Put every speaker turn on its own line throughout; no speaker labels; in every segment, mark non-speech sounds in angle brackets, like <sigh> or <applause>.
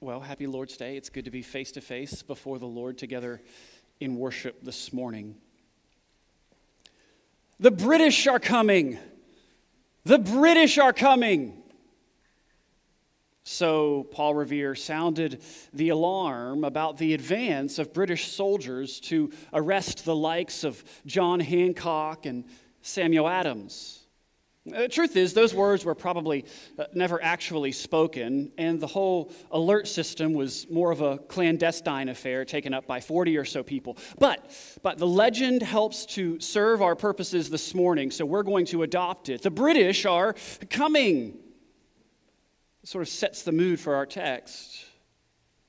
Well, happy Lord's Day. It's good to be face to face before the Lord together in worship this morning. The British are coming. The British are coming. So, Paul Revere sounded the alarm about the advance of British soldiers to arrest the likes of John Hancock and Samuel Adams. The truth is, those words were probably uh, never actually spoken, and the whole alert system was more of a clandestine affair taken up by 40 or so people. But, but the legend helps to serve our purposes this morning, so we're going to adopt it. The British are coming. It sort of sets the mood for our text.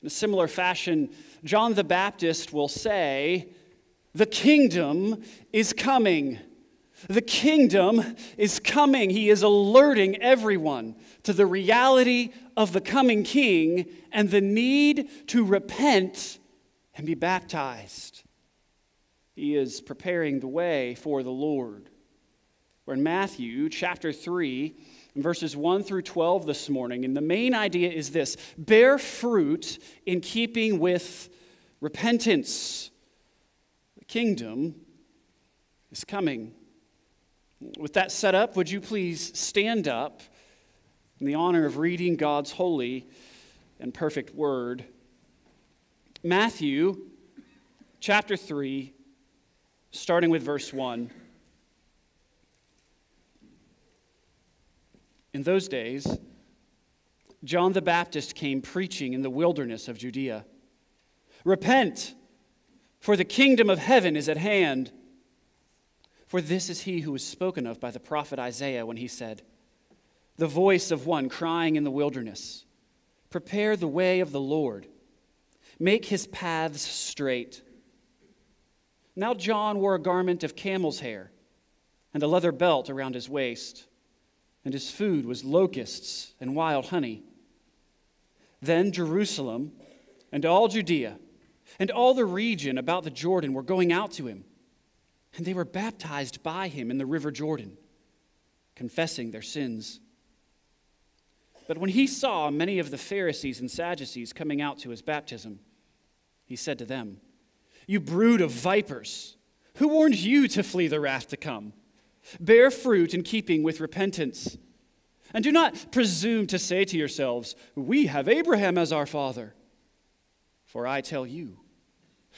In a similar fashion, John the Baptist will say, The kingdom is coming. The kingdom is coming. He is alerting everyone to the reality of the coming king and the need to repent and be baptized. He is preparing the way for the Lord. We're in Matthew chapter 3, verses 1 through 12 this morning, and the main idea is this bear fruit in keeping with repentance. The kingdom is coming. With that set up, would you please stand up in the honor of reading God's holy and perfect word? Matthew chapter 3, starting with verse 1. In those days, John the Baptist came preaching in the wilderness of Judea Repent, for the kingdom of heaven is at hand. For this is he who was spoken of by the prophet Isaiah when he said, The voice of one crying in the wilderness, Prepare the way of the Lord, make his paths straight. Now John wore a garment of camel's hair and a leather belt around his waist, and his food was locusts and wild honey. Then Jerusalem and all Judea and all the region about the Jordan were going out to him and they were baptized by him in the river Jordan, confessing their sins. But when he saw many of the Pharisees and Sadducees coming out to his baptism, he said to them, You brood of vipers, who warned you to flee the wrath to come? Bear fruit in keeping with repentance. And do not presume to say to yourselves, We have Abraham as our father. For I tell you,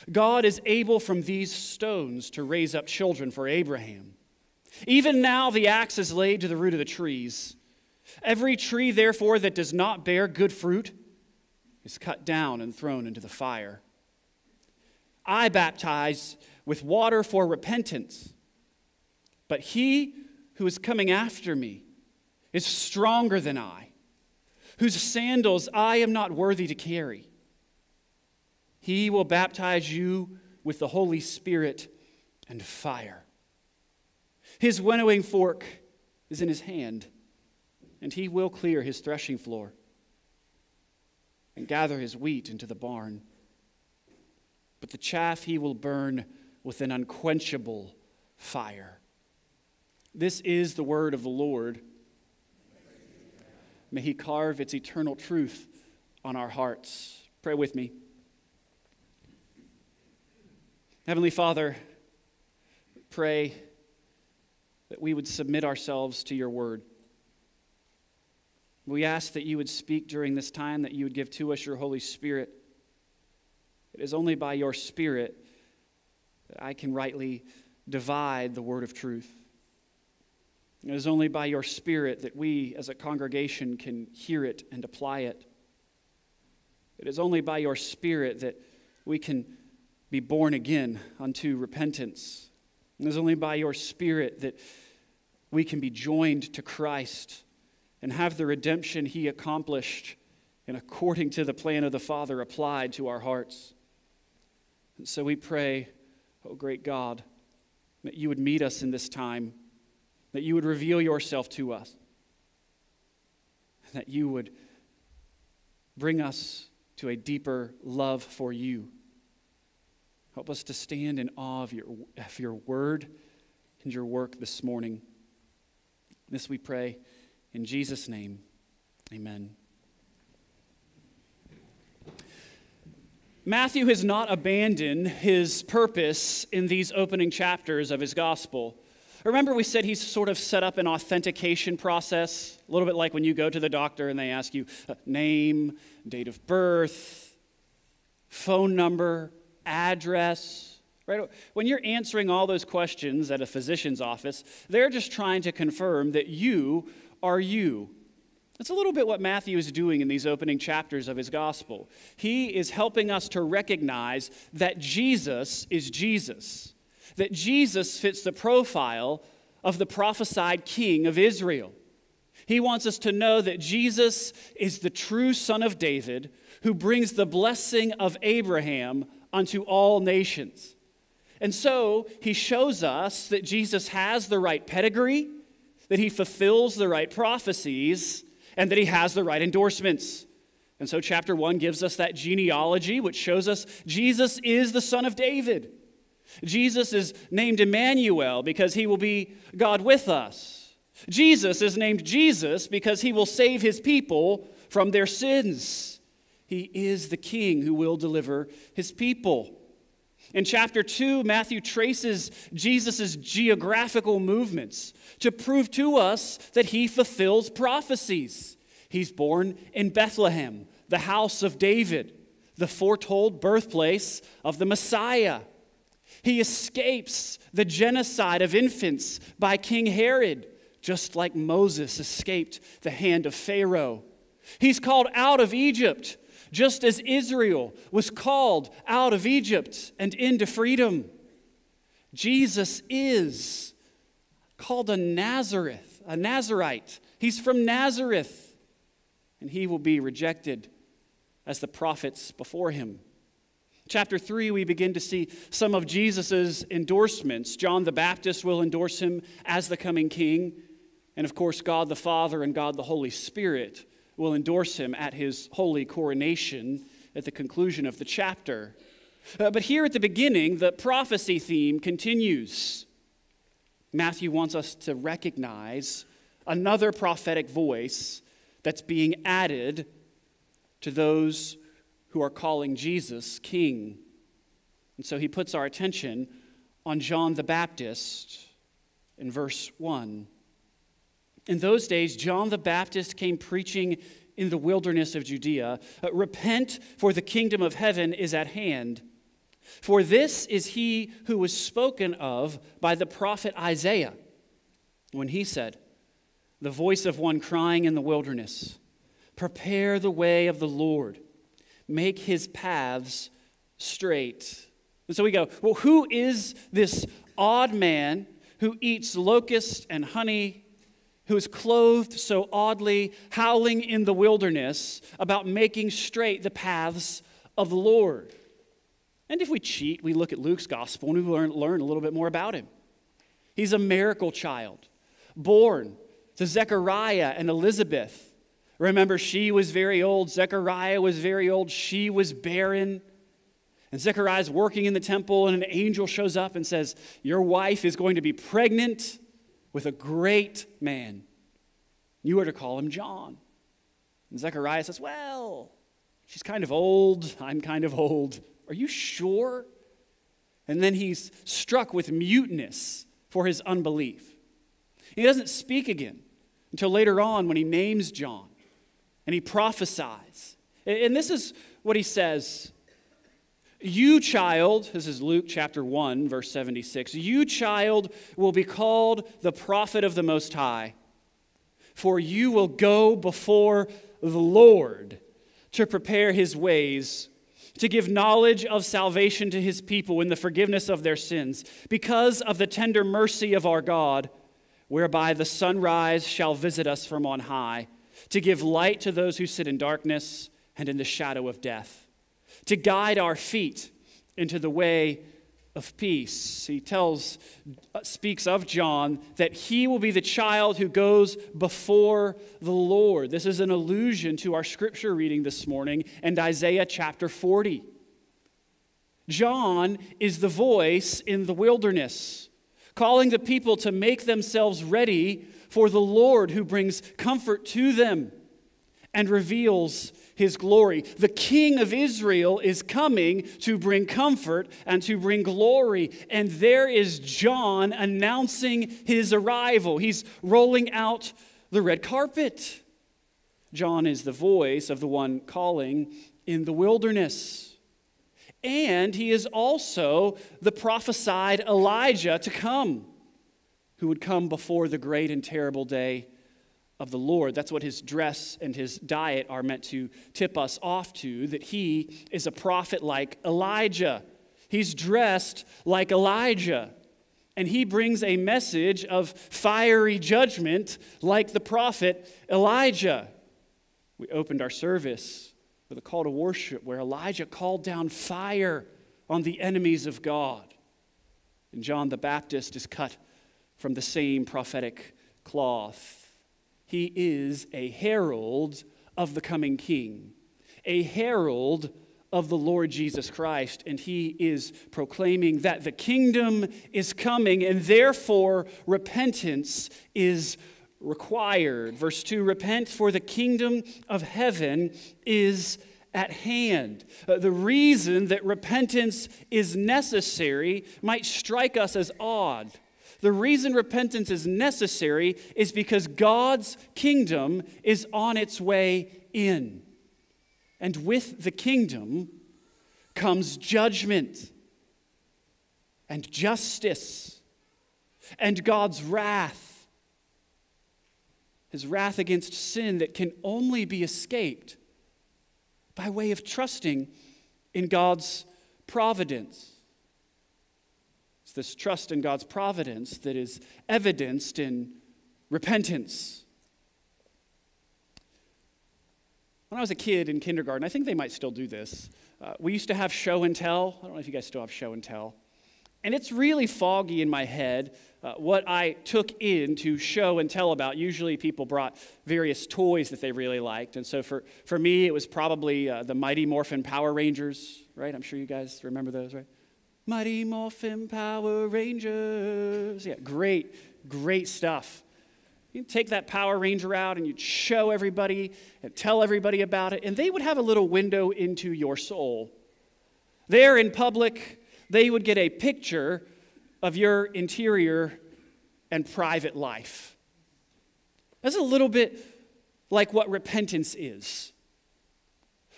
God is able from these stones to raise up children for Abraham. Even now, the axe is laid to the root of the trees. Every tree, therefore, that does not bear good fruit is cut down and thrown into the fire. I baptize with water for repentance, but he who is coming after me is stronger than I, whose sandals I am not worthy to carry. He will baptize you with the Holy Spirit and fire. His winnowing fork is in his hand, and he will clear his threshing floor and gather his wheat into the barn. But the chaff he will burn with an unquenchable fire. This is the word of the Lord. May he carve its eternal truth on our hearts. Pray with me. Heavenly Father, pray that we would submit ourselves to your word. We ask that you would speak during this time, that you would give to us your Holy Spirit. It is only by your Spirit that I can rightly divide the word of truth. It is only by your Spirit that we as a congregation can hear it and apply it. It is only by your Spirit that we can be born again unto repentance. And it's only by your Spirit that we can be joined to Christ and have the redemption He accomplished and according to the plan of the Father applied to our hearts. And so we pray, oh great God, that you would meet us in this time, that you would reveal yourself to us, that you would bring us to a deeper love for you. Help us to stand in awe of your, of your word and your work this morning. This we pray in Jesus' name. Amen. Matthew has not abandoned his purpose in these opening chapters of his gospel. Remember, we said he's sort of set up an authentication process, a little bit like when you go to the doctor and they ask you uh, name, date of birth, phone number, address. Right? When you're answering all those questions at a physician's office, they're just trying to confirm that you are you that's a little bit what Matthew is doing in these opening chapters of his gospel. He is helping us to recognize that Jesus is Jesus, that Jesus fits the profile of the prophesied king of Israel. He wants us to know that Jesus is the true son of David who brings the blessing of Abraham unto all nations. And so he shows us that Jesus has the right pedigree, that he fulfills the right prophecies and that he has the right endorsements. And so, chapter one gives us that genealogy, which shows us Jesus is the son of David. Jesus is named Emmanuel because he will be God with us. Jesus is named Jesus because he will save his people from their sins. He is the king who will deliver his people. In chapter 2, Matthew traces Jesus' geographical movements to prove to us that he fulfills prophecies. He's born in Bethlehem, the house of David, the foretold birthplace of the Messiah. He escapes the genocide of infants by King Herod, just like Moses escaped the hand of Pharaoh. He's called out of Egypt just as Israel was called out of Egypt and into freedom. Jesus is called a Nazareth, a Nazarite. He's from Nazareth, and he will be rejected as the prophets before him. Chapter 3, we begin to see some of Jesus' endorsements. John the Baptist will endorse him as the coming king. And of course, God the Father and God the Holy Spirit will endorse him at his holy coronation at the conclusion of the chapter. Uh, but here at the beginning, the prophecy theme continues. Matthew wants us to recognize another prophetic voice that's being added to those who are calling Jesus king. And so he puts our attention on John the Baptist in verse 1. In those days, John the Baptist came preaching in the wilderness of Judea uh, Repent, for the kingdom of heaven is at hand. For this is he who was spoken of by the prophet Isaiah when he said, The voice of one crying in the wilderness, Prepare the way of the Lord, make his paths straight. And so we go, Well, who is this odd man who eats locusts and honey who is clothed so oddly, howling in the wilderness about making straight the paths of the Lord. And if we cheat, we look at Luke's gospel and we learn, learn a little bit more about him. He's a miracle child, born to Zechariah and Elizabeth. Remember, she was very old, Zechariah was very old, she was barren. And Zechariah's working in the temple, and an angel shows up and says, Your wife is going to be pregnant with a great man. You are to call him John. And Zechariah says, Well, she's kind of old. I'm kind of old. Are you sure? And then he's struck with muteness for his unbelief. He doesn't speak again until later on when he names John and he prophesies. And this is what he says you, child, this is Luke chapter 1, verse 76. You, child, will be called the prophet of the Most High, for you will go before the Lord to prepare his ways, to give knowledge of salvation to his people in the forgiveness of their sins, because of the tender mercy of our God, whereby the sunrise shall visit us from on high, to give light to those who sit in darkness and in the shadow of death to guide our feet into the way of peace. He tells, speaks of John that he will be the child who goes before the Lord. This is an allusion to our scripture reading this morning and Isaiah chapter 40. John is the voice in the wilderness, calling the people to make themselves ready for the Lord who brings comfort to them and reveals his glory. The king of Israel is coming to bring comfort and to bring glory. And there is John announcing his arrival. He's rolling out the red carpet. John is the voice of the one calling in the wilderness. And he is also the prophesied Elijah to come, who would come before the great and terrible day of the Lord. That's what his dress and his diet are meant to tip us off to, that he is a prophet like Elijah. He's dressed like Elijah. And he brings a message of fiery judgment like the prophet Elijah. We opened our service with a call to worship where Elijah called down fire on the enemies of God. And John the Baptist is cut from the same prophetic cloth. He is a herald of the coming king, a herald of the Lord Jesus Christ, and he is proclaiming that the kingdom is coming and therefore repentance is required. Verse 2 Repent, for the kingdom of heaven is at hand. Uh, the reason that repentance is necessary might strike us as odd. The reason repentance is necessary is because God's kingdom is on its way in. And with the kingdom comes judgment and justice and God's wrath. His wrath against sin that can only be escaped by way of trusting in God's providence. It's this trust in God's providence that is evidenced in repentance. When I was a kid in kindergarten, I think they might still do this. Uh, we used to have show and tell. I don't know if you guys still have show and tell. And it's really foggy in my head uh, what I took in to show and tell about. Usually, people brought various toys that they really liked. And so, for, for me, it was probably uh, the Mighty Morphin Power Rangers, right? I'm sure you guys remember those, right? Mighty Morphin Power Rangers. Yeah, great, great stuff. You take that Power Ranger out and you'd show everybody and tell everybody about it, and they would have a little window into your soul. There in public, they would get a picture of your interior and private life. That's a little bit like what repentance is.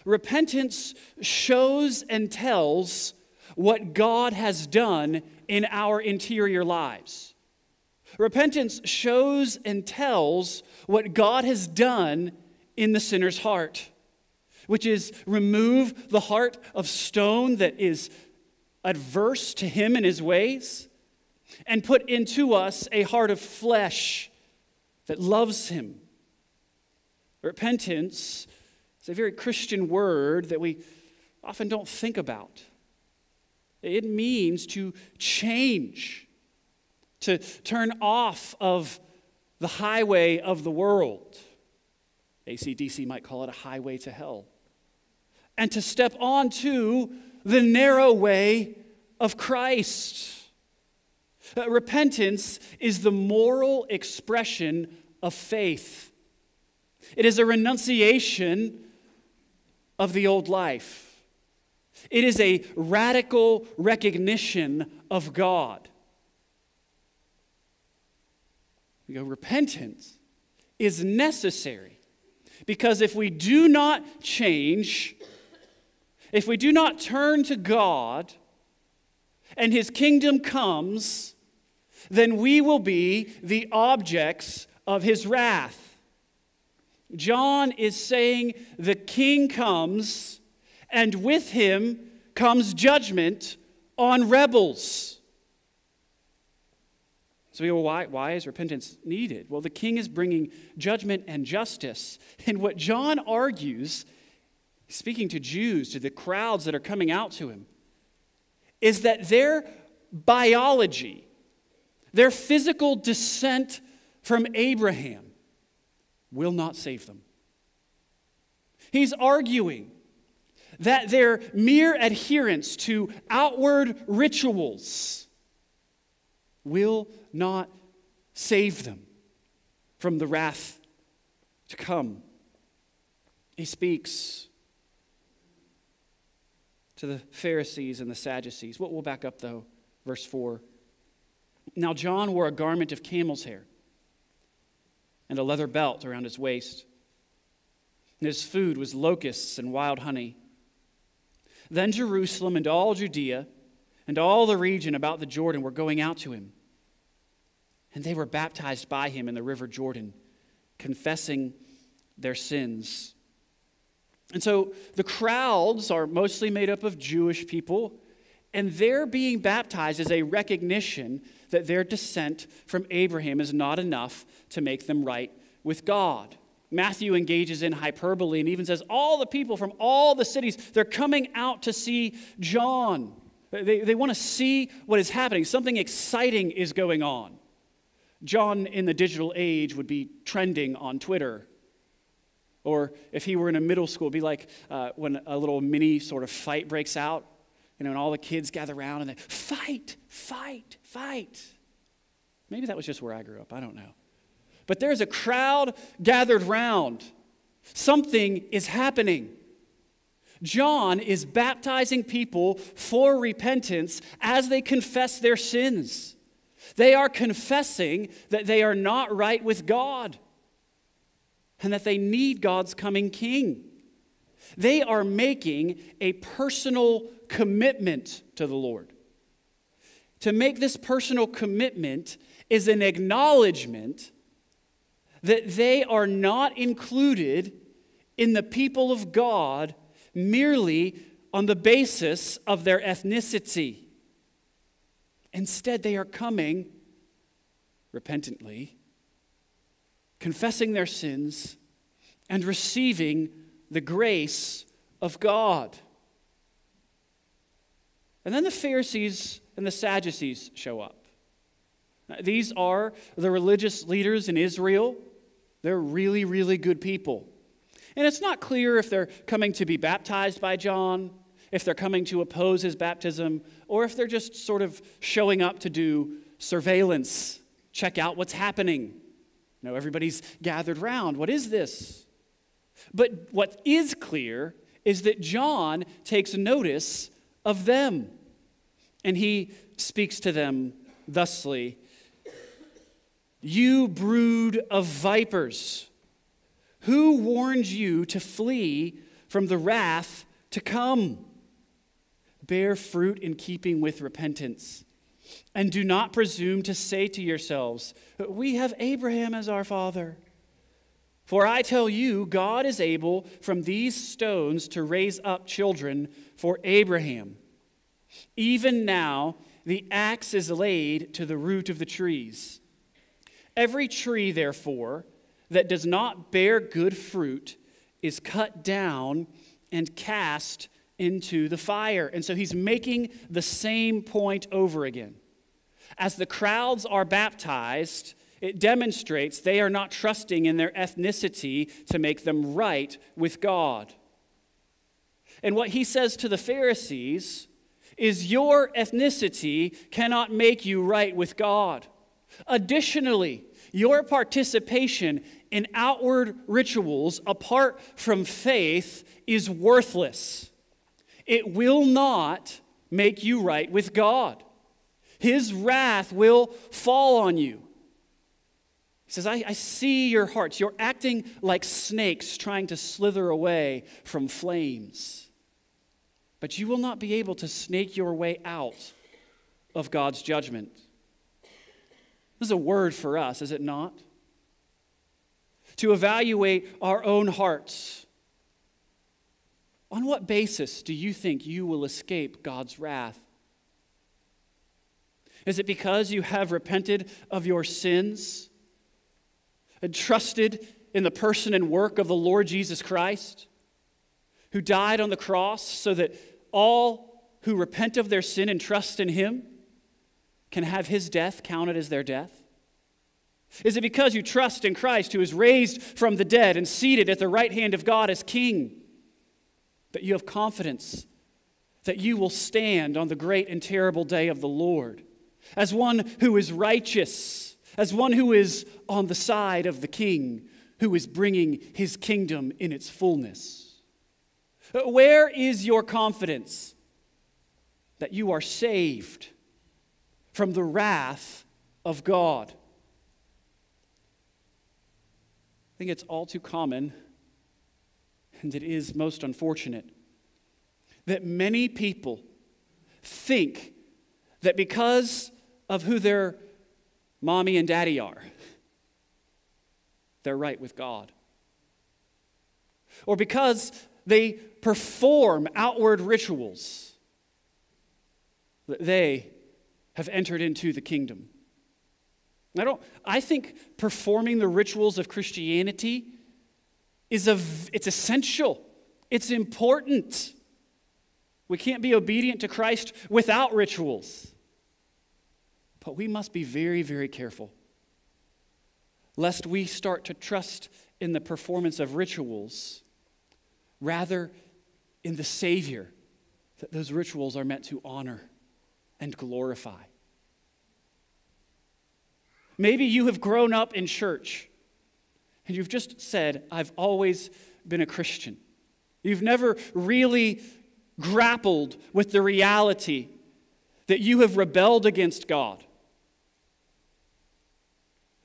Repentance shows and tells what God has done in our interior lives. Repentance shows and tells what God has done in the sinner's heart, which is remove the heart of stone that is adverse to him and his ways, and put into us a heart of flesh that loves him. Repentance is a very Christian word that we often don't think about. It means to change, to turn off of the highway of the world. ACDC might call it a highway to hell. And to step onto the narrow way of Christ. Uh, repentance is the moral expression of faith. It is a renunciation of the old life. It is a radical recognition of God. Repentance is necessary because if we do not change, if we do not turn to God and His kingdom comes, then we will be the objects of His wrath. John is saying the king comes and with him comes judgment on rebels. So, we go, why, why is repentance needed? Well, the king is bringing judgment and justice. And what John argues, speaking to Jews, to the crowds that are coming out to him, is that their biology, their physical descent from Abraham, will not save them. He's arguing that their mere adherence to outward rituals will not save them from the wrath to come. He speaks to the Pharisees and the Sadducees. What We'll back up, though. Verse 4. Now, John wore a garment of camel's hair and a leather belt around his waist. And his food was locusts and wild honey. Then Jerusalem and all Judea and all the region about the Jordan were going out to him. And they were baptized by him in the river Jordan, confessing their sins. And so the crowds are mostly made up of Jewish people, and their being baptized is a recognition that their descent from Abraham is not enough to make them right with God. Matthew engages in hyperbole and even says, All the people from all the cities, they're coming out to see John. They, they want to see what is happening. Something exciting is going on. John in the digital age would be trending on Twitter. Or if he were in a middle school, it'd be like uh, when a little mini sort of fight breaks out, you know, and all the kids gather around and they fight, fight, fight. Maybe that was just where I grew up. I don't know. But there's a crowd gathered round. Something is happening. John is baptizing people for repentance as they confess their sins. They are confessing that they are not right with God and that they need God's coming king. They are making a personal commitment to the Lord. To make this personal commitment is an acknowledgement that they are not included in the people of God merely on the basis of their ethnicity. Instead, they are coming repentantly, confessing their sins, and receiving the grace of God. And then the Pharisees and the Sadducees show up. These are the religious leaders in Israel. They're really, really good people. And it's not clear if they're coming to be baptized by John, if they're coming to oppose his baptism, or if they're just sort of showing up to do surveillance, check out what's happening. You know, everybody's gathered round. What is this? But what is clear is that John takes notice of them. And he speaks to them thusly You brood of vipers. Who warned you to flee from the wrath to come? Bear fruit in keeping with repentance. And do not presume to say to yourselves, We have Abraham as our father. For I tell you, God is able from these stones to raise up children for Abraham. Even now, the axe is laid to the root of the trees. Every tree, therefore, that does not bear good fruit is cut down and cast into the fire. And so he's making the same point over again. As the crowds are baptized, it demonstrates they are not trusting in their ethnicity to make them right with God. And what he says to the Pharisees is your ethnicity cannot make you right with God. Additionally, your participation in outward rituals apart from faith is worthless. It will not make you right with God. His wrath will fall on you. He says, I, I, see your hearts. You're acting like snakes trying to slither away from flames. But you will not be able to snake your way out of God's judgment. This is a word for us, is it not? To evaluate our own hearts. On what basis do you think you will escape God's wrath? Is it because you have repented of your sins and trusted in the person and work of the Lord Jesus Christ, who died on the cross so that all who repent of their sin and trust in him can have his death counted as their death? Is it because you trust in Christ who is raised from the dead and seated at the right hand of God as King that you have confidence that you will stand on the great and terrible day of the Lord as one who is righteous, as one who is on the side of the King who is bringing his kingdom in its fullness? Where is your confidence? that you are saved from the wrath of God. I think it's all too common, and it is most unfortunate, that many people think that because of who their mommy and daddy are, they're right with God. Or because they perform outward rituals, that they have entered into the kingdom. I don't I think performing the rituals of Christianity is a it's essential. It's important. We can't be obedient to Christ without rituals. But we must be very, very careful lest we start to trust in the performance of rituals rather in the Savior that those rituals are meant to honor and glorify. Maybe you have grown up in church and you've just said, I've always been a Christian. You've never really grappled with the reality that you have rebelled against God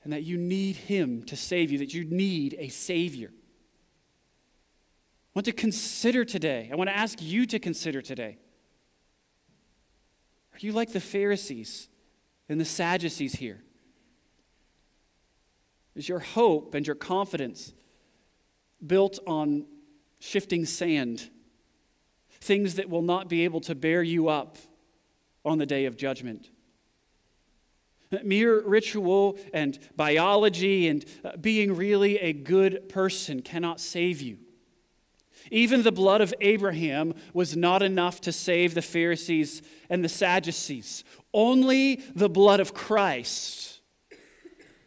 and that you need Him to save you, that you need a Savior. I want to consider today, I want to ask you to consider today. Are you like the Pharisees and the Sadducees here? Is your hope and your confidence built on shifting sand? Things that will not be able to bear you up on the day of judgment. Mere ritual and biology and uh, being really a good person cannot save you. Even the blood of Abraham was not enough to save the Pharisees and the Sadducees. Only the blood of Christ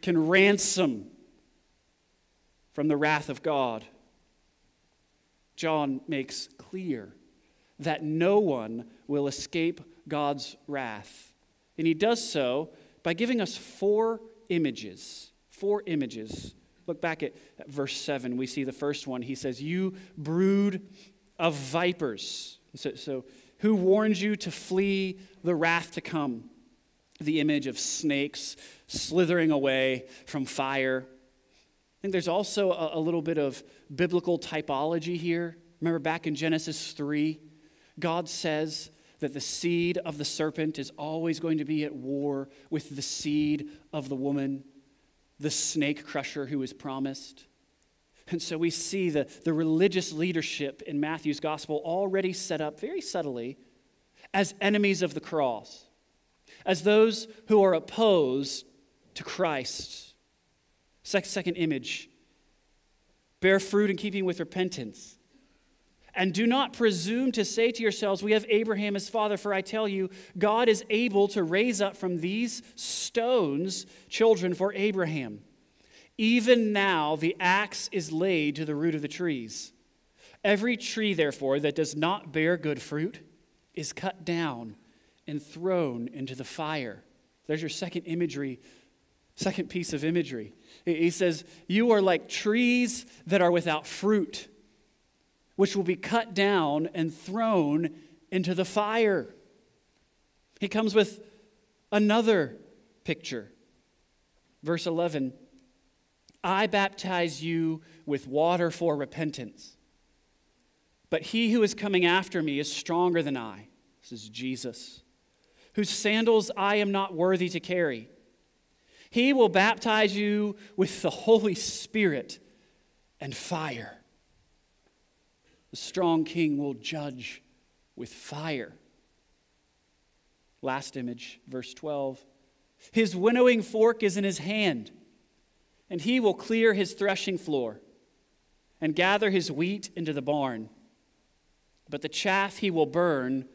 can ransom from the wrath of God. John makes clear that no one will escape God's wrath. And he does so by giving us four images. Four images. Look back at, verse 7. We see the first one. He says, You brood of vipers. So, so, who warns you to flee the wrath to come? The image of snakes slithering away from fire. I think there's also a, a little bit of biblical typology here. Remember back in Genesis 3, God says that the seed of the serpent is always going to be at war with the seed of the woman, the snake crusher who is promised. And so we see the, the religious leadership in Matthew's gospel already set up very subtly as enemies of the cross, as those who are opposed to Christ. Second image bear fruit in keeping with repentance. And do not presume to say to yourselves, We have Abraham as father, for I tell you, God is able to raise up from these stones children for Abraham. Even now, the axe is laid to the root of the trees. Every tree, therefore, that does not bear good fruit is cut down and thrown into the fire. There's your second imagery, second piece of imagery. He says, You are like trees that are without fruit which will be cut down and thrown into the fire. He comes with another picture. Verse 11 I baptize you with water for repentance, but he who is coming after me is stronger than I. This is Jesus, whose sandals I am not worthy to carry. He will baptize you with the Holy Spirit and fire. The strong king will judge with fire. Last image, verse 12. His winnowing fork is in his hand, and he will clear his threshing floor and gather his wheat into the barn. But the chaff he will burn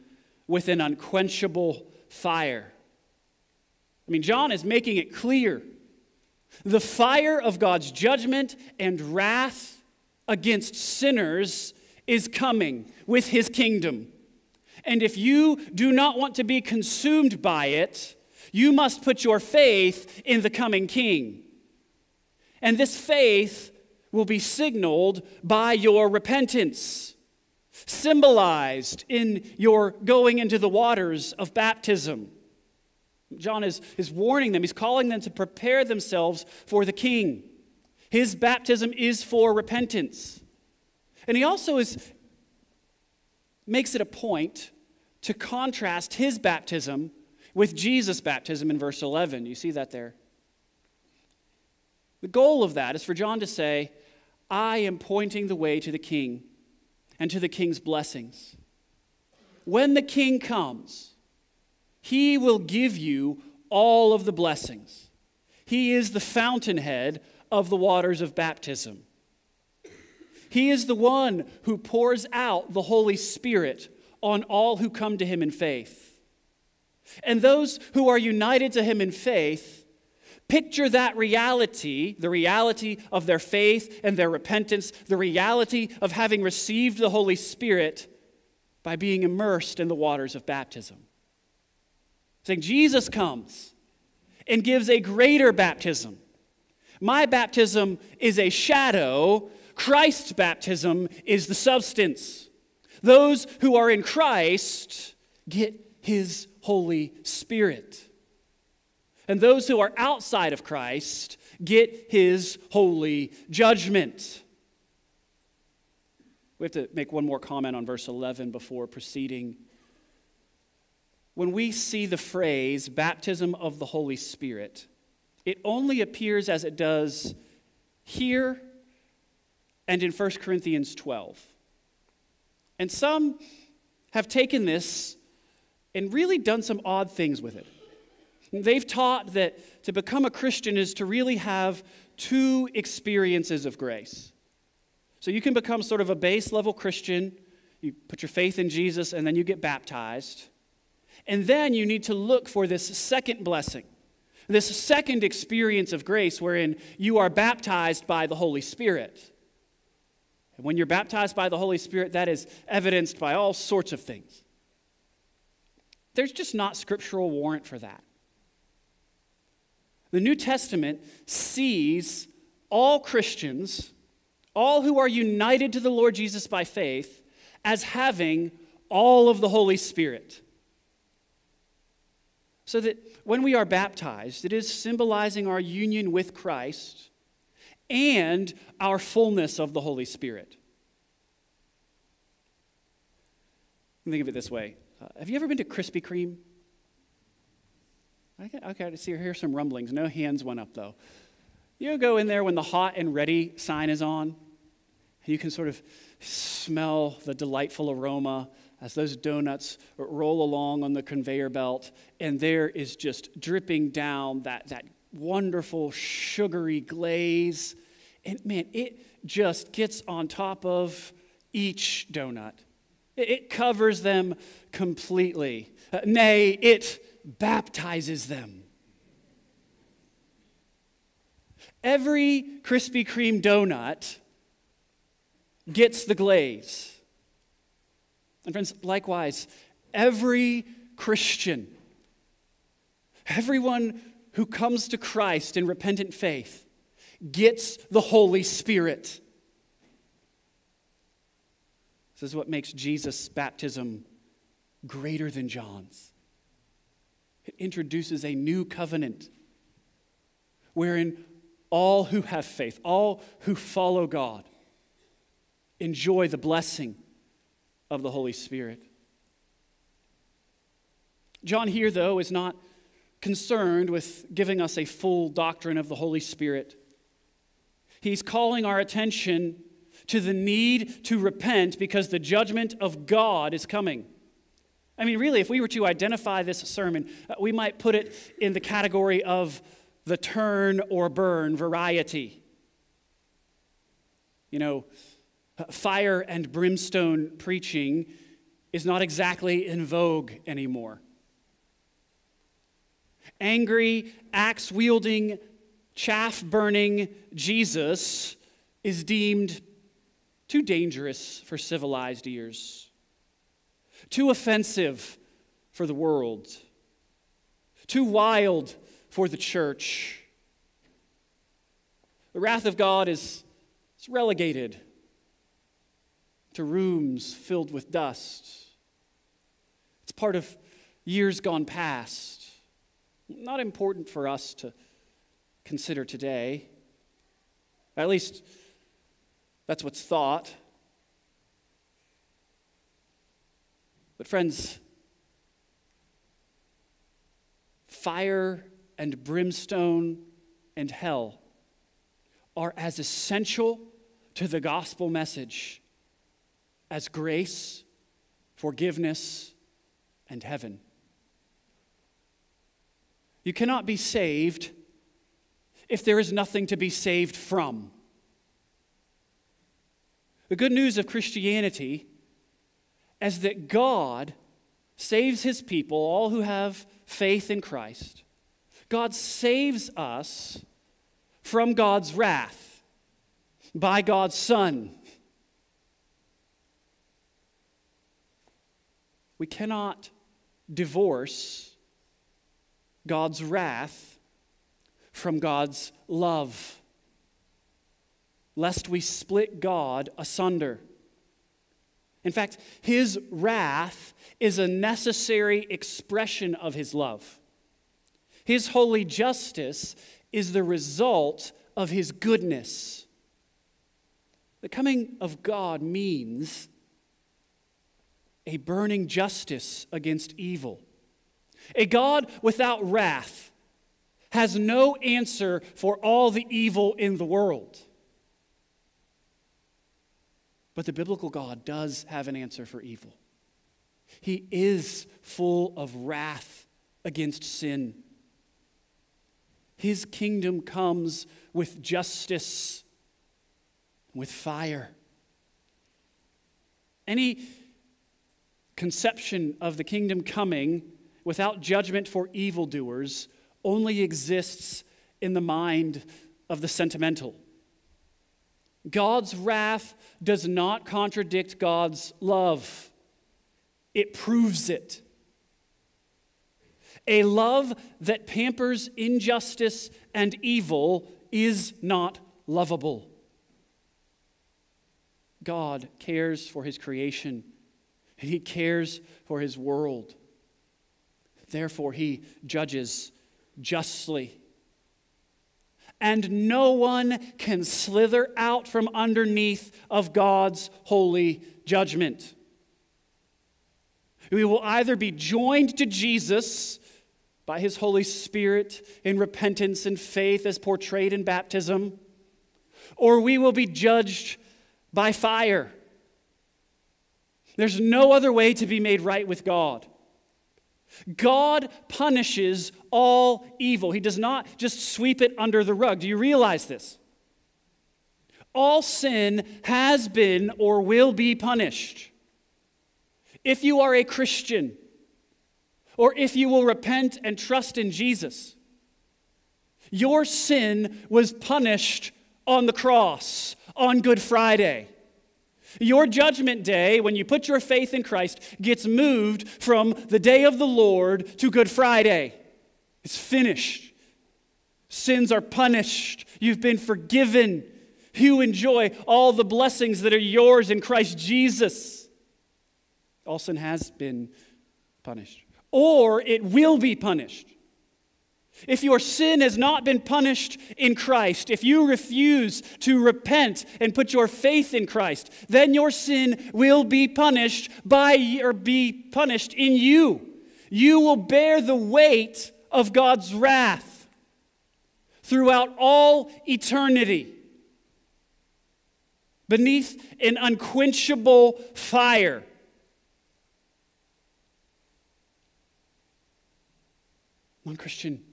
with an unquenchable fire. I mean, John is making it clear the fire of God's judgment and wrath against sinners is coming with his kingdom. And if you do not want to be consumed by it, you must put your faith in the coming king. And this faith will be signaled by your repentance. symbolized in your going into the waters of baptism. John is, is warning them, he's calling them to prepare themselves for the king. His baptism is for repentance. And he also is, makes it a point to contrast his baptism with Jesus' baptism in verse 11. You see that there? The goal of that is for John to say, I am pointing the way to the king and to the king's blessings. When the king comes, he will give you all of the blessings. He is the fountainhead of the waters of baptism. He is the one who pours out the Holy Spirit on all who come to him in faith. And those who are united to him in faith picture that reality, the reality of their faith and their repentance, the reality of having received the Holy Spirit by being immersed in the waters of baptism. Saying, Jesus comes and gives a greater baptism. My baptism is a shadow, Christ's baptism is the substance. Those who are in Christ get his Holy Spirit. And those who are outside of Christ get his holy judgment. We have to make one more comment on verse 11 before proceeding. When we see the phrase baptism of the Holy Spirit, it only appears as it does here and in 1 Corinthians 12. And some have taken this and really done some odd things with it. They've taught that to become a Christian is to really have two experiences of grace. So you can become sort of a base level Christian, you put your faith in Jesus, and then you get baptized. And then you need to look for this second blessing, this second experience of grace wherein you are baptized by the Holy Spirit. And when you're baptized by the Holy Spirit, that is evidenced by all sorts of things. There's just not scriptural warrant for that. The New Testament sees all Christians, all who are united to the Lord Jesus by faith, as having all of the Holy Spirit. So that when we are baptized, it is symbolizing our union with Christ and our fullness of the Holy Spirit. Think of it this way uh, Have you ever been to Krispy Kreme? Okay, okay, I see, hear some rumblings. No hands went up, though. You go in there when the hot and ready sign is on. You can sort of smell the delightful aroma as those donuts roll along on the conveyor belt, and there is just dripping down that, that wonderful sugary glaze. And man, it just gets on top of each donut. It covers them completely. Uh, nay, it baptizes them. Every Krispy Kreme donut gets the glaze. And, friends, likewise, every Christian, everyone who comes to Christ in repentant faith, gets the Holy Spirit. This is what makes Jesus' baptism greater than John's. It introduces a new covenant wherein all who have faith, all who follow God, enjoy the blessing of the Holy Spirit. John here, though, is not concerned with giving us a full doctrine of the Holy Spirit. He's calling our attention to the need to repent because the judgment of God is coming. I mean, really, if we were to identify this sermon, uh, we might put it in the category of the turn or burn variety. You know, uh, fire and brimstone preaching is not exactly in vogue anymore. Angry, axe wielding, chaff burning Jesus is deemed too dangerous for civilized ears too offensive for the world, too wild for the church. The wrath of God is, is relegated to rooms filled with dust. It's part of years gone past. Not important for us to consider today. At least that's what's thought. But, friends, fire and brimstone and hell are as essential to the gospel message as grace, forgiveness, and heaven. You cannot be saved if there is nothing to be saved from. The good news of Christianity is that God saves his people, all who have faith in Christ. God saves us from God's wrath by God's Son. We cannot divorce God's wrath from God's love, lest we split God asunder. In fact, his wrath is a necessary expression of his love. His holy justice is the result of his goodness. The coming of God means a burning justice against evil. A God without wrath has no answer for all the evil in the world. But the biblical God does have an answer for evil. He is full of wrath against sin. His kingdom comes with justice, with fire. Any conception of the kingdom coming without judgment for evildoers only exists in the mind of the sentimental. God's wrath does not contradict God's love, it proves it. A love that pampers injustice and evil is not lovable. God cares for his creation, and he cares for his world. Therefore, he judges justly. And no one can slither out from underneath of God's holy judgment. We will either be joined to Jesus by his Holy Spirit in repentance and faith as portrayed in baptism, or we will be judged by fire. There's no other way to be made right with God. God punishes all evil. He does not just sweep it under the rug. Do you realize this? All sin has been or will be punished. If you are a Christian, or if you will repent and trust in Jesus, your sin was punished on the cross on Good Friday. Your judgment day, when you put your faith in Christ, gets moved from the day of the Lord to Good Friday. It's finished. Sins are punished. You've been forgiven. You enjoy all the blessings that are yours in Christ Jesus. All sin has been punished, or it will be punished. If your sin has not been punished in Christ, if you refuse to repent and put your faith in Christ, then your sin will be punished by or be punished in you. You will bear the weight of God's wrath throughout all eternity beneath an unquenchable fire. One Christian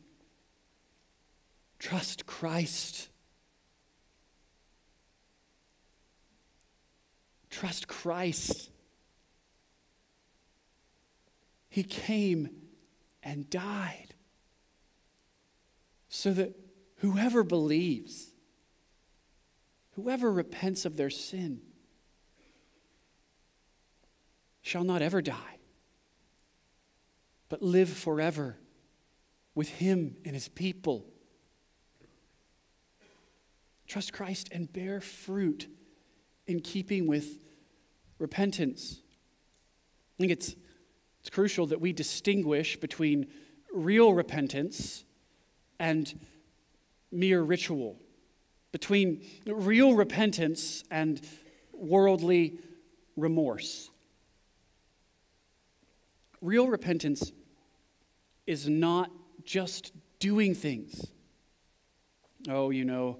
Trust Christ. Trust Christ. He came and died so that whoever believes, whoever repents of their sin, shall not ever die, but live forever with Him and His people Trust Christ and bear fruit in keeping with repentance. I think it's, it's crucial that we distinguish between real repentance and mere ritual, between real repentance and worldly remorse. Real repentance is not just doing things. Oh, you know,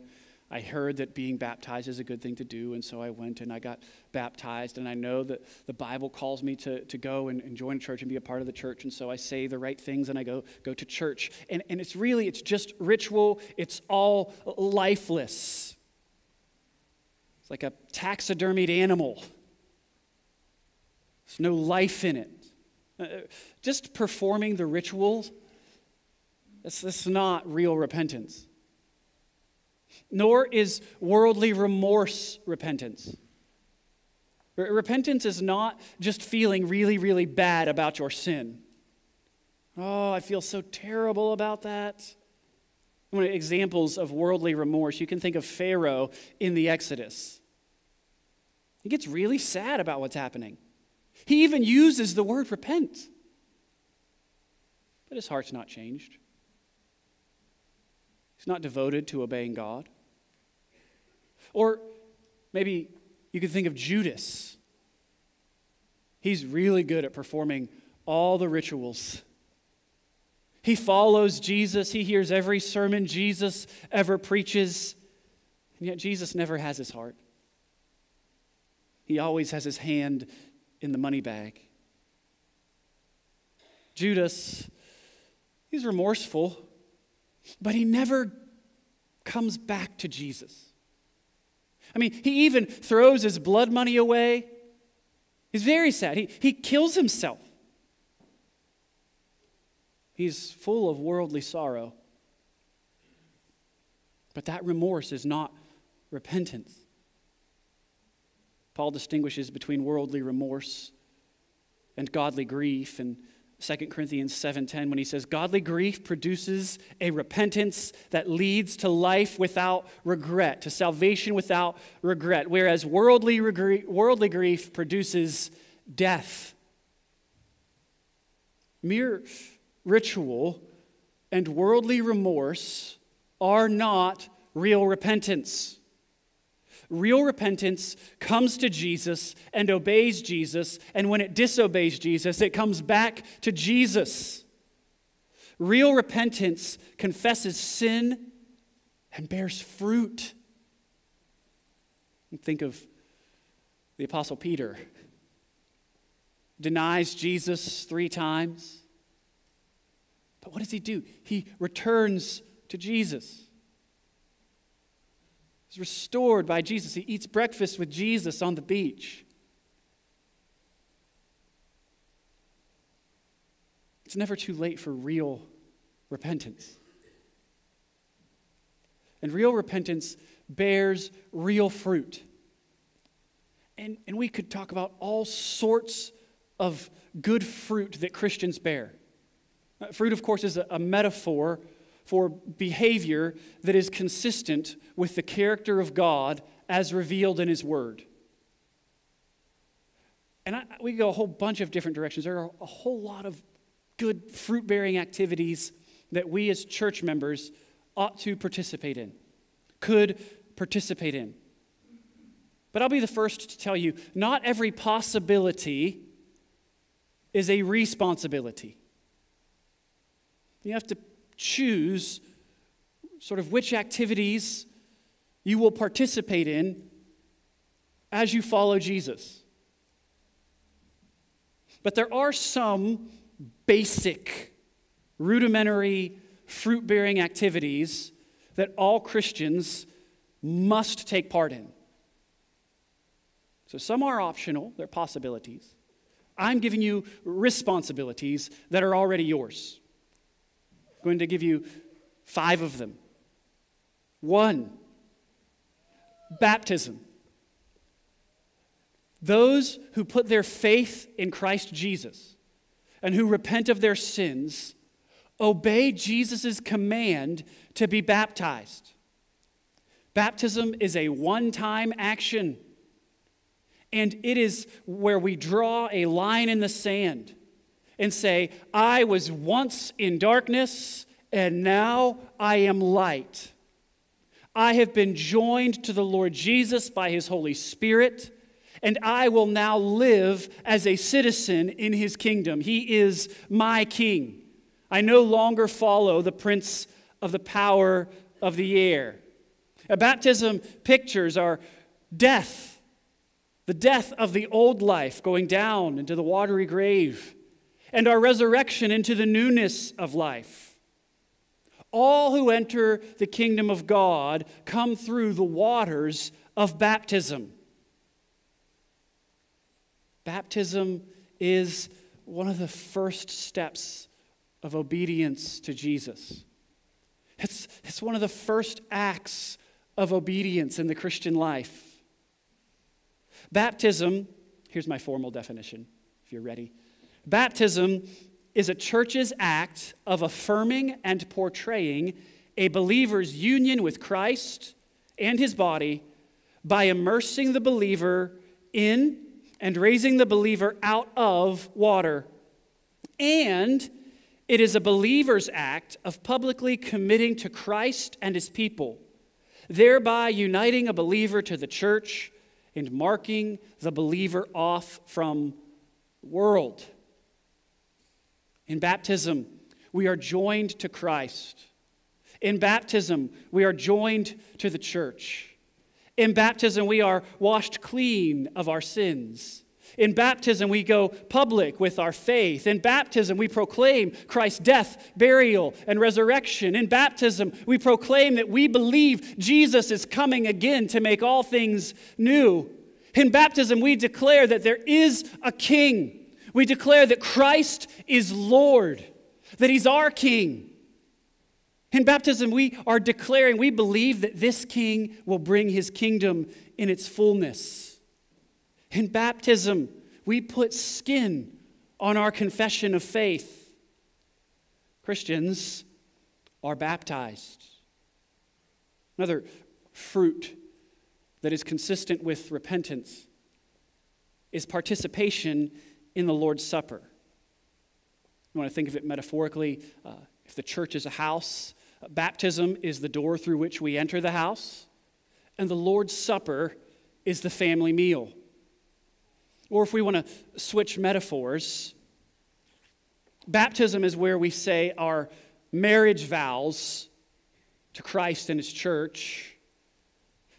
I heard that being baptized is a good thing to do, and so I went and I got baptized. And I know that the Bible calls me to, to go and, and join a church and be a part of the church, and so I say the right things and I go, go to church. And, and it's really, it's just ritual, it's all lifeless. It's like a taxidermied animal, there's no life in it. Uh, just performing the rituals, that's, that's not real repentance nor is worldly remorse repentance. Repentance is not just feeling really, really bad about your sin. Oh, I feel so terrible about that. One examples of worldly remorse, you can think of Pharaoh in the Exodus. He gets really sad about what's happening. He even uses the word repent. But his heart's not changed. Not devoted to obeying God. Or maybe you could think of Judas. He's really good at performing all the rituals. He follows Jesus, he hears every sermon Jesus ever preaches, and yet Jesus never has his heart. He always has his hand in the money bag. Judas, he's remorseful, but he never comes back to Jesus. I mean, he even throws his blood money away. He's very sad. He, he kills himself. He's full of worldly sorrow. But that remorse is not repentance. Paul distinguishes between worldly remorse and godly grief and 2 Corinthians 7:10 when he says godly grief produces a repentance that leads to life without regret, to salvation without regret, whereas worldly regre- worldly grief produces death. Mere ritual and worldly remorse are not real repentance. Real repentance comes to Jesus and obeys Jesus, and when it disobeys Jesus, it comes back to Jesus. Real repentance confesses sin and bears fruit. Think of the Apostle Peter. Denies Jesus three times. But what does he do? He returns to Jesus restored by Jesus. He eats breakfast with Jesus on the beach. It's never too late for real repentance. And real repentance bears real fruit. And, and we could talk about all sorts of good fruit that Christians bear. Uh, fruit, of course, is a, a metaphor for behavior that is consistent with the character of God as revealed in His Word. And I, we go a whole bunch of different directions. There are a whole lot of good fruit bearing activities that we as church members ought to participate in, could participate in. But I'll be the first to tell you not every possibility is a responsibility. You have to choose sort of which activities you will participate in as you follow Jesus. But there are some basic, rudimentary, fruit bearing activities that all Christians must take part in. So some are optional, they're possibilities. I'm giving you responsibilities that are already yours going to give you five of them. One, baptism. Those who put their faith in Christ Jesus and who repent of their sins obey Jesus' command to be baptized. Baptism is a one time action, And it is where we draw a line in the sand and say, I was once in darkness, and now I am light. I have been joined to the Lord Jesus by his Holy Spirit, and I will now live as a citizen in his kingdom. He is my king. I no longer follow the prince of the power of the air. A baptism pictures our death, the death of the old life going down into the watery grave, and our resurrection into the newness of life. All who enter the kingdom of God come through the waters of baptism. Baptism is one of the first steps of obedience to Jesus. It's, it's one of the first acts of obedience in the Christian life. Baptism, here's my formal definition, if you're ready. Baptism is a church's act of affirming and portraying a believer's union with Christ and his body by immersing the believer in and raising the believer out of water. And it is a believer's act of publicly committing to Christ and his people, thereby uniting a believer to the church and marking the believer off from the world. In baptism, we are joined to Christ. In baptism, we are joined to the church. In baptism, we are washed clean of our sins. In baptism, we go public with our faith. In baptism, we proclaim Christ's death, burial, and resurrection. In baptism, we proclaim that we believe Jesus is coming again to make all things new. In baptism, we declare that there is a king. We declare that Christ is Lord, that he's our king. In baptism, we are declaring, we believe that this king will bring his kingdom in its fullness. In baptism, we put skin on our confession of faith. Christians are baptized. Another fruit that is consistent with repentance is participation in the Lord's Supper. You want to think of it metaphorically? Uh, if the church is a house, uh, baptism is the door through which we enter the house, and the Lord's Supper is the family meal. Or if we want to switch metaphors, baptism is where we say our marriage vows to Christ and His church.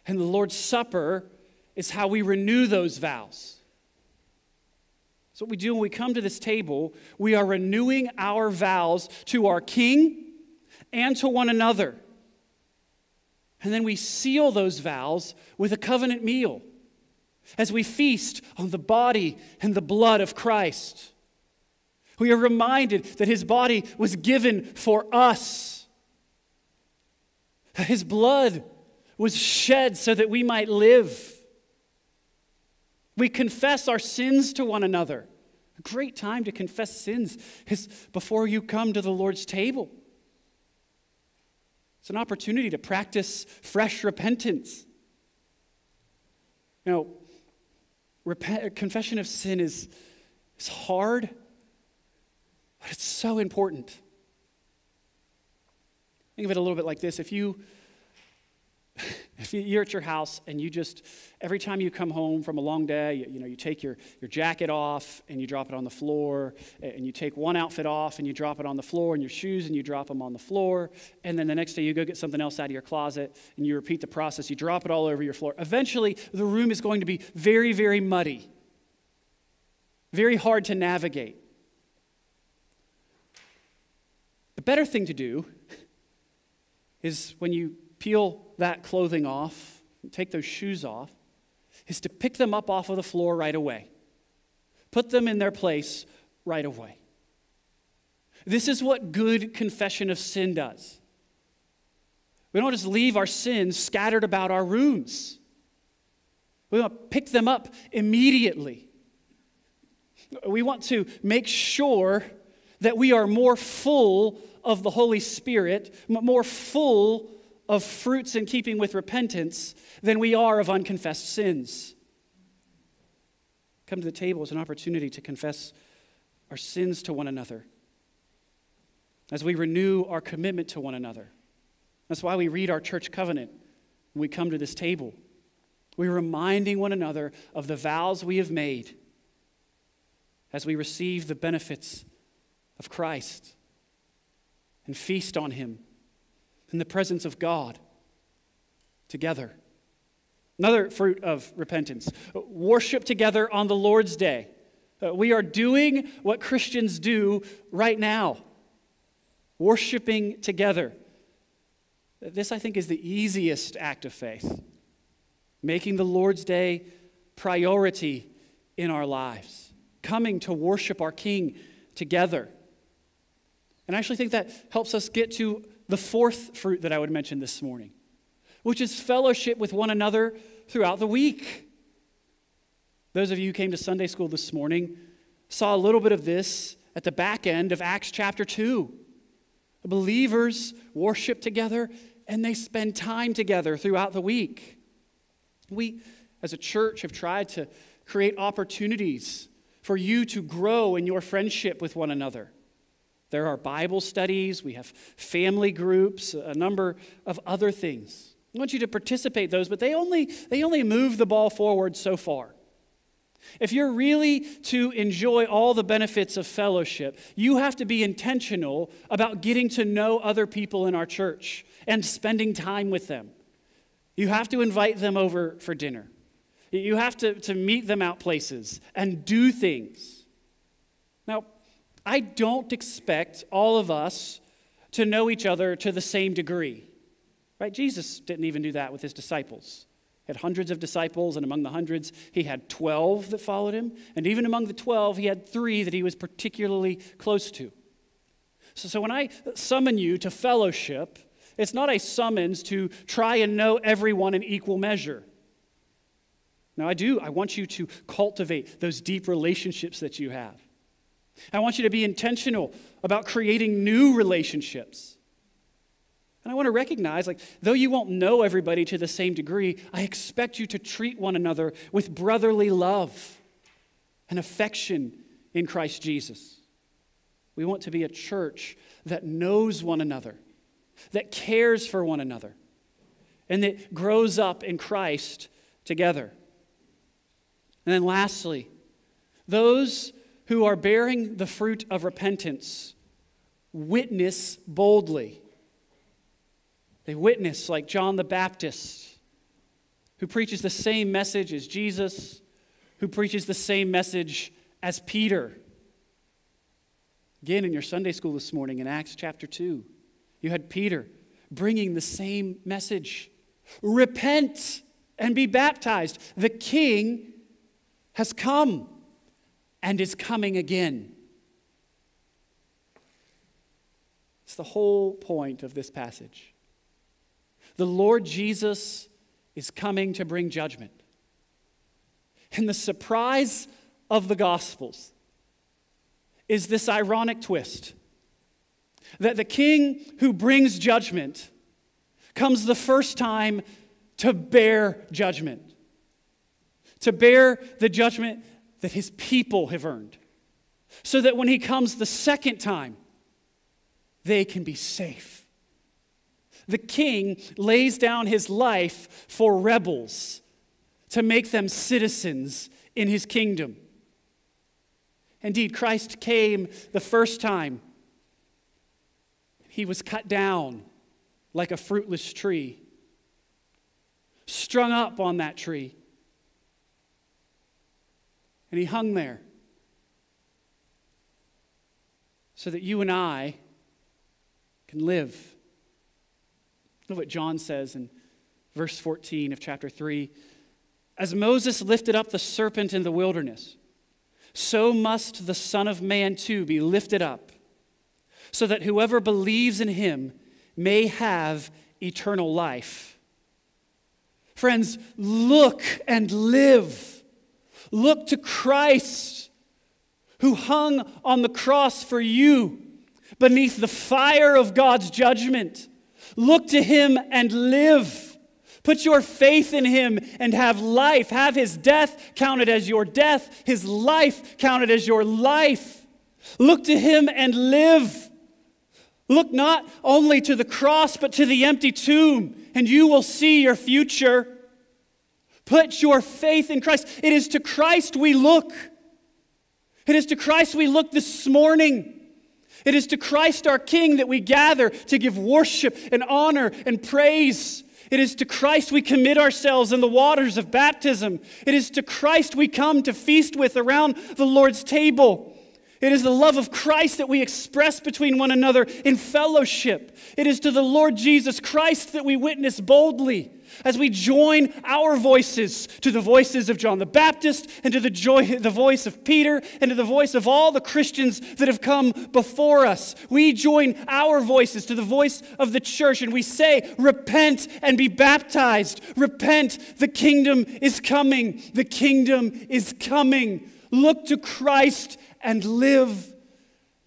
And the Lord's Supper is how we renew those vows. So, what we do when we come to this table, we are renewing our vows to our King and to one another. And then we seal those vows with a covenant meal as we feast on the body and the blood of Christ. We are reminded that his body was given for us, his blood was shed so that we might live. We confess our sins to one another. A great time to confess sins is before you come to the Lord's table. It's an opportunity to practice fresh repentance. You know, Repent, confession of sin is, is hard, but it's so important. Think of it a little bit like this. If you <laughs> if you're at your house and you just every time you come home from a long day you, you, know you take your, your jacket off and you drop it on the floor and you take one outfit off and you drop it on the floor and your shoes and you drop them on the floor and then the next day you go get something else out of your closet and you repeat the process you drop it all over your floor. Eventually the room is going to be very very muddy very hard to navigate. The better thing to do is when you peel that clothing off, take those shoes off, is to pick them up off of the floor right away. Put them in their place right away. This is what good confession of sin does. We don't just leave our sins scattered about our rooms. We want to pick them up immediately. We want to make sure that we are more full of the Holy Spirit, more full of fruits in keeping with repentance than we are of unconfessed sins. come to the table as an opportunity to confess our sins to one another, as we renew our commitment to one another. That's why we read our church covenant when we come to this table. We're reminding one another of the vows we have made as we receive the benefits of Christ and feast on Him in the presence of God together. Another fruit of repentance worship together on the Lord's day. Uh, we are doing what Christians do right now worshiping together. This, I think, is the easiest act of faith, making the Lord's day priority in our lives, coming to worship our King together. And I actually think that helps us get to the fourth fruit that I would mention this morning, which is fellowship with one another throughout the week. Those of you who came to Sunday school this morning saw a little bit of this at the back end of Acts chapter 2. The believers worship together and they spend time together throughout the week. We, as a church, have tried to create opportunities for you to grow in your friendship with one another. There are Bible studies, we have family groups, a number of other things. I want you to participate those, but they only, they only move the ball forward so far. If you're really to enjoy all the benefits of fellowship, you have to be intentional about getting to know other people in our church and spending time with them. You have to invite them over for dinner. You have to, to meet them out places and do things. Now, I don't expect all of us to know each other to the same degree. Right? Jesus didn't even do that with his disciples. He had hundreds of disciples, and among the hundreds, he had 12 that followed him. And even among the 12, he had three that he was particularly close to. So, so when I summon you to fellowship, it's not a summons to try and know everyone in equal measure. Now, I do. I want you to cultivate those deep relationships that you have. I want you to be intentional about creating new relationships. And I want to recognize, like, though you won't know everybody to the same degree, I expect you to treat one another with brotherly love and affection in Christ Jesus. We want to be a church that knows one another, that cares for one another, and that grows up in Christ together. And then lastly, those who are bearing the fruit of repentance witness boldly. They witness like John the Baptist, who preaches the same message as Jesus, who preaches the same message as Peter. Again, in your Sunday school this morning in Acts chapter 2, you had Peter bringing the same message Repent and be baptized. The king has come and is coming again. It's the whole point of this passage. The Lord Jesus is coming to bring judgment. And the surprise of the Gospels is this ironic twist that the king who brings judgment comes the first time to bear judgment, to bear the judgment that his people have earned, so that when he comes the second time, they can be safe. The king lays down his life for rebels to make them citizens in his kingdom. Indeed, Christ came the first time. He was cut down like a fruitless tree, strung up on that tree and he hung there so that you and I can live. Look what John says in verse 14 of chapter 3. As Moses lifted up the serpent in the wilderness, so must the Son of Man too be lifted up, so that whoever believes in him may have eternal life. Friends, look and live. Look to Christ, who hung on the cross for you beneath the fire of God's judgment. Look to him and live. Put your faith in him and have life. Have his death counted as your death, his life counted as your life. Look to him and live. Look not only to the cross, but to the empty tomb, and you will see your future. Put your faith in Christ. It is to Christ we look. It is to Christ we look this morning. It is to Christ our King that we gather to give worship and honor and praise. It is to Christ we commit ourselves in the waters of baptism. It is to Christ we come to feast with around the Lord's table. It is the love of Christ that we express between one another in fellowship. It is to the Lord Jesus Christ that we witness boldly as we join our voices to the voices of John the Baptist and to the, joy, the voice of Peter and to the voice of all the Christians that have come before us. We join our voices to the voice of the church and we say, Repent and be baptized. Repent, the kingdom is coming. The kingdom is coming. Look to Christ and live.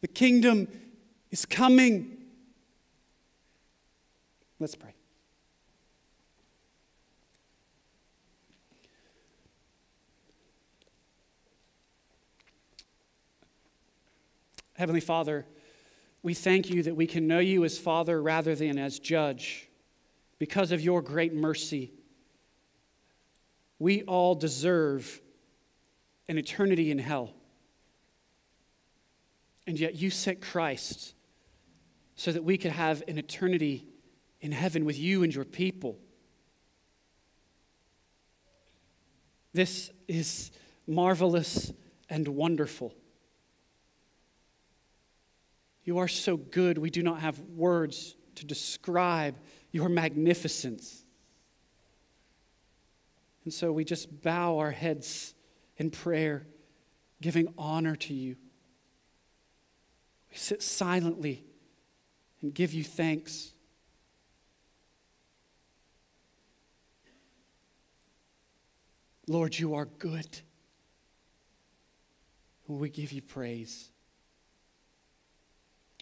The kingdom is coming. Let's pray. Heavenly Father, we thank you that we can know you as Father rather than as Judge because of your great mercy. We all deserve an eternity in hell. And yet you sent Christ so that we could have an eternity in heaven with you and your people. This is marvelous and wonderful. You are so good, we do not have words to describe your magnificence. And so we just bow our heads in prayer, giving honor to you. We sit silently and give you thanks. Lord, you are good. We give you praise.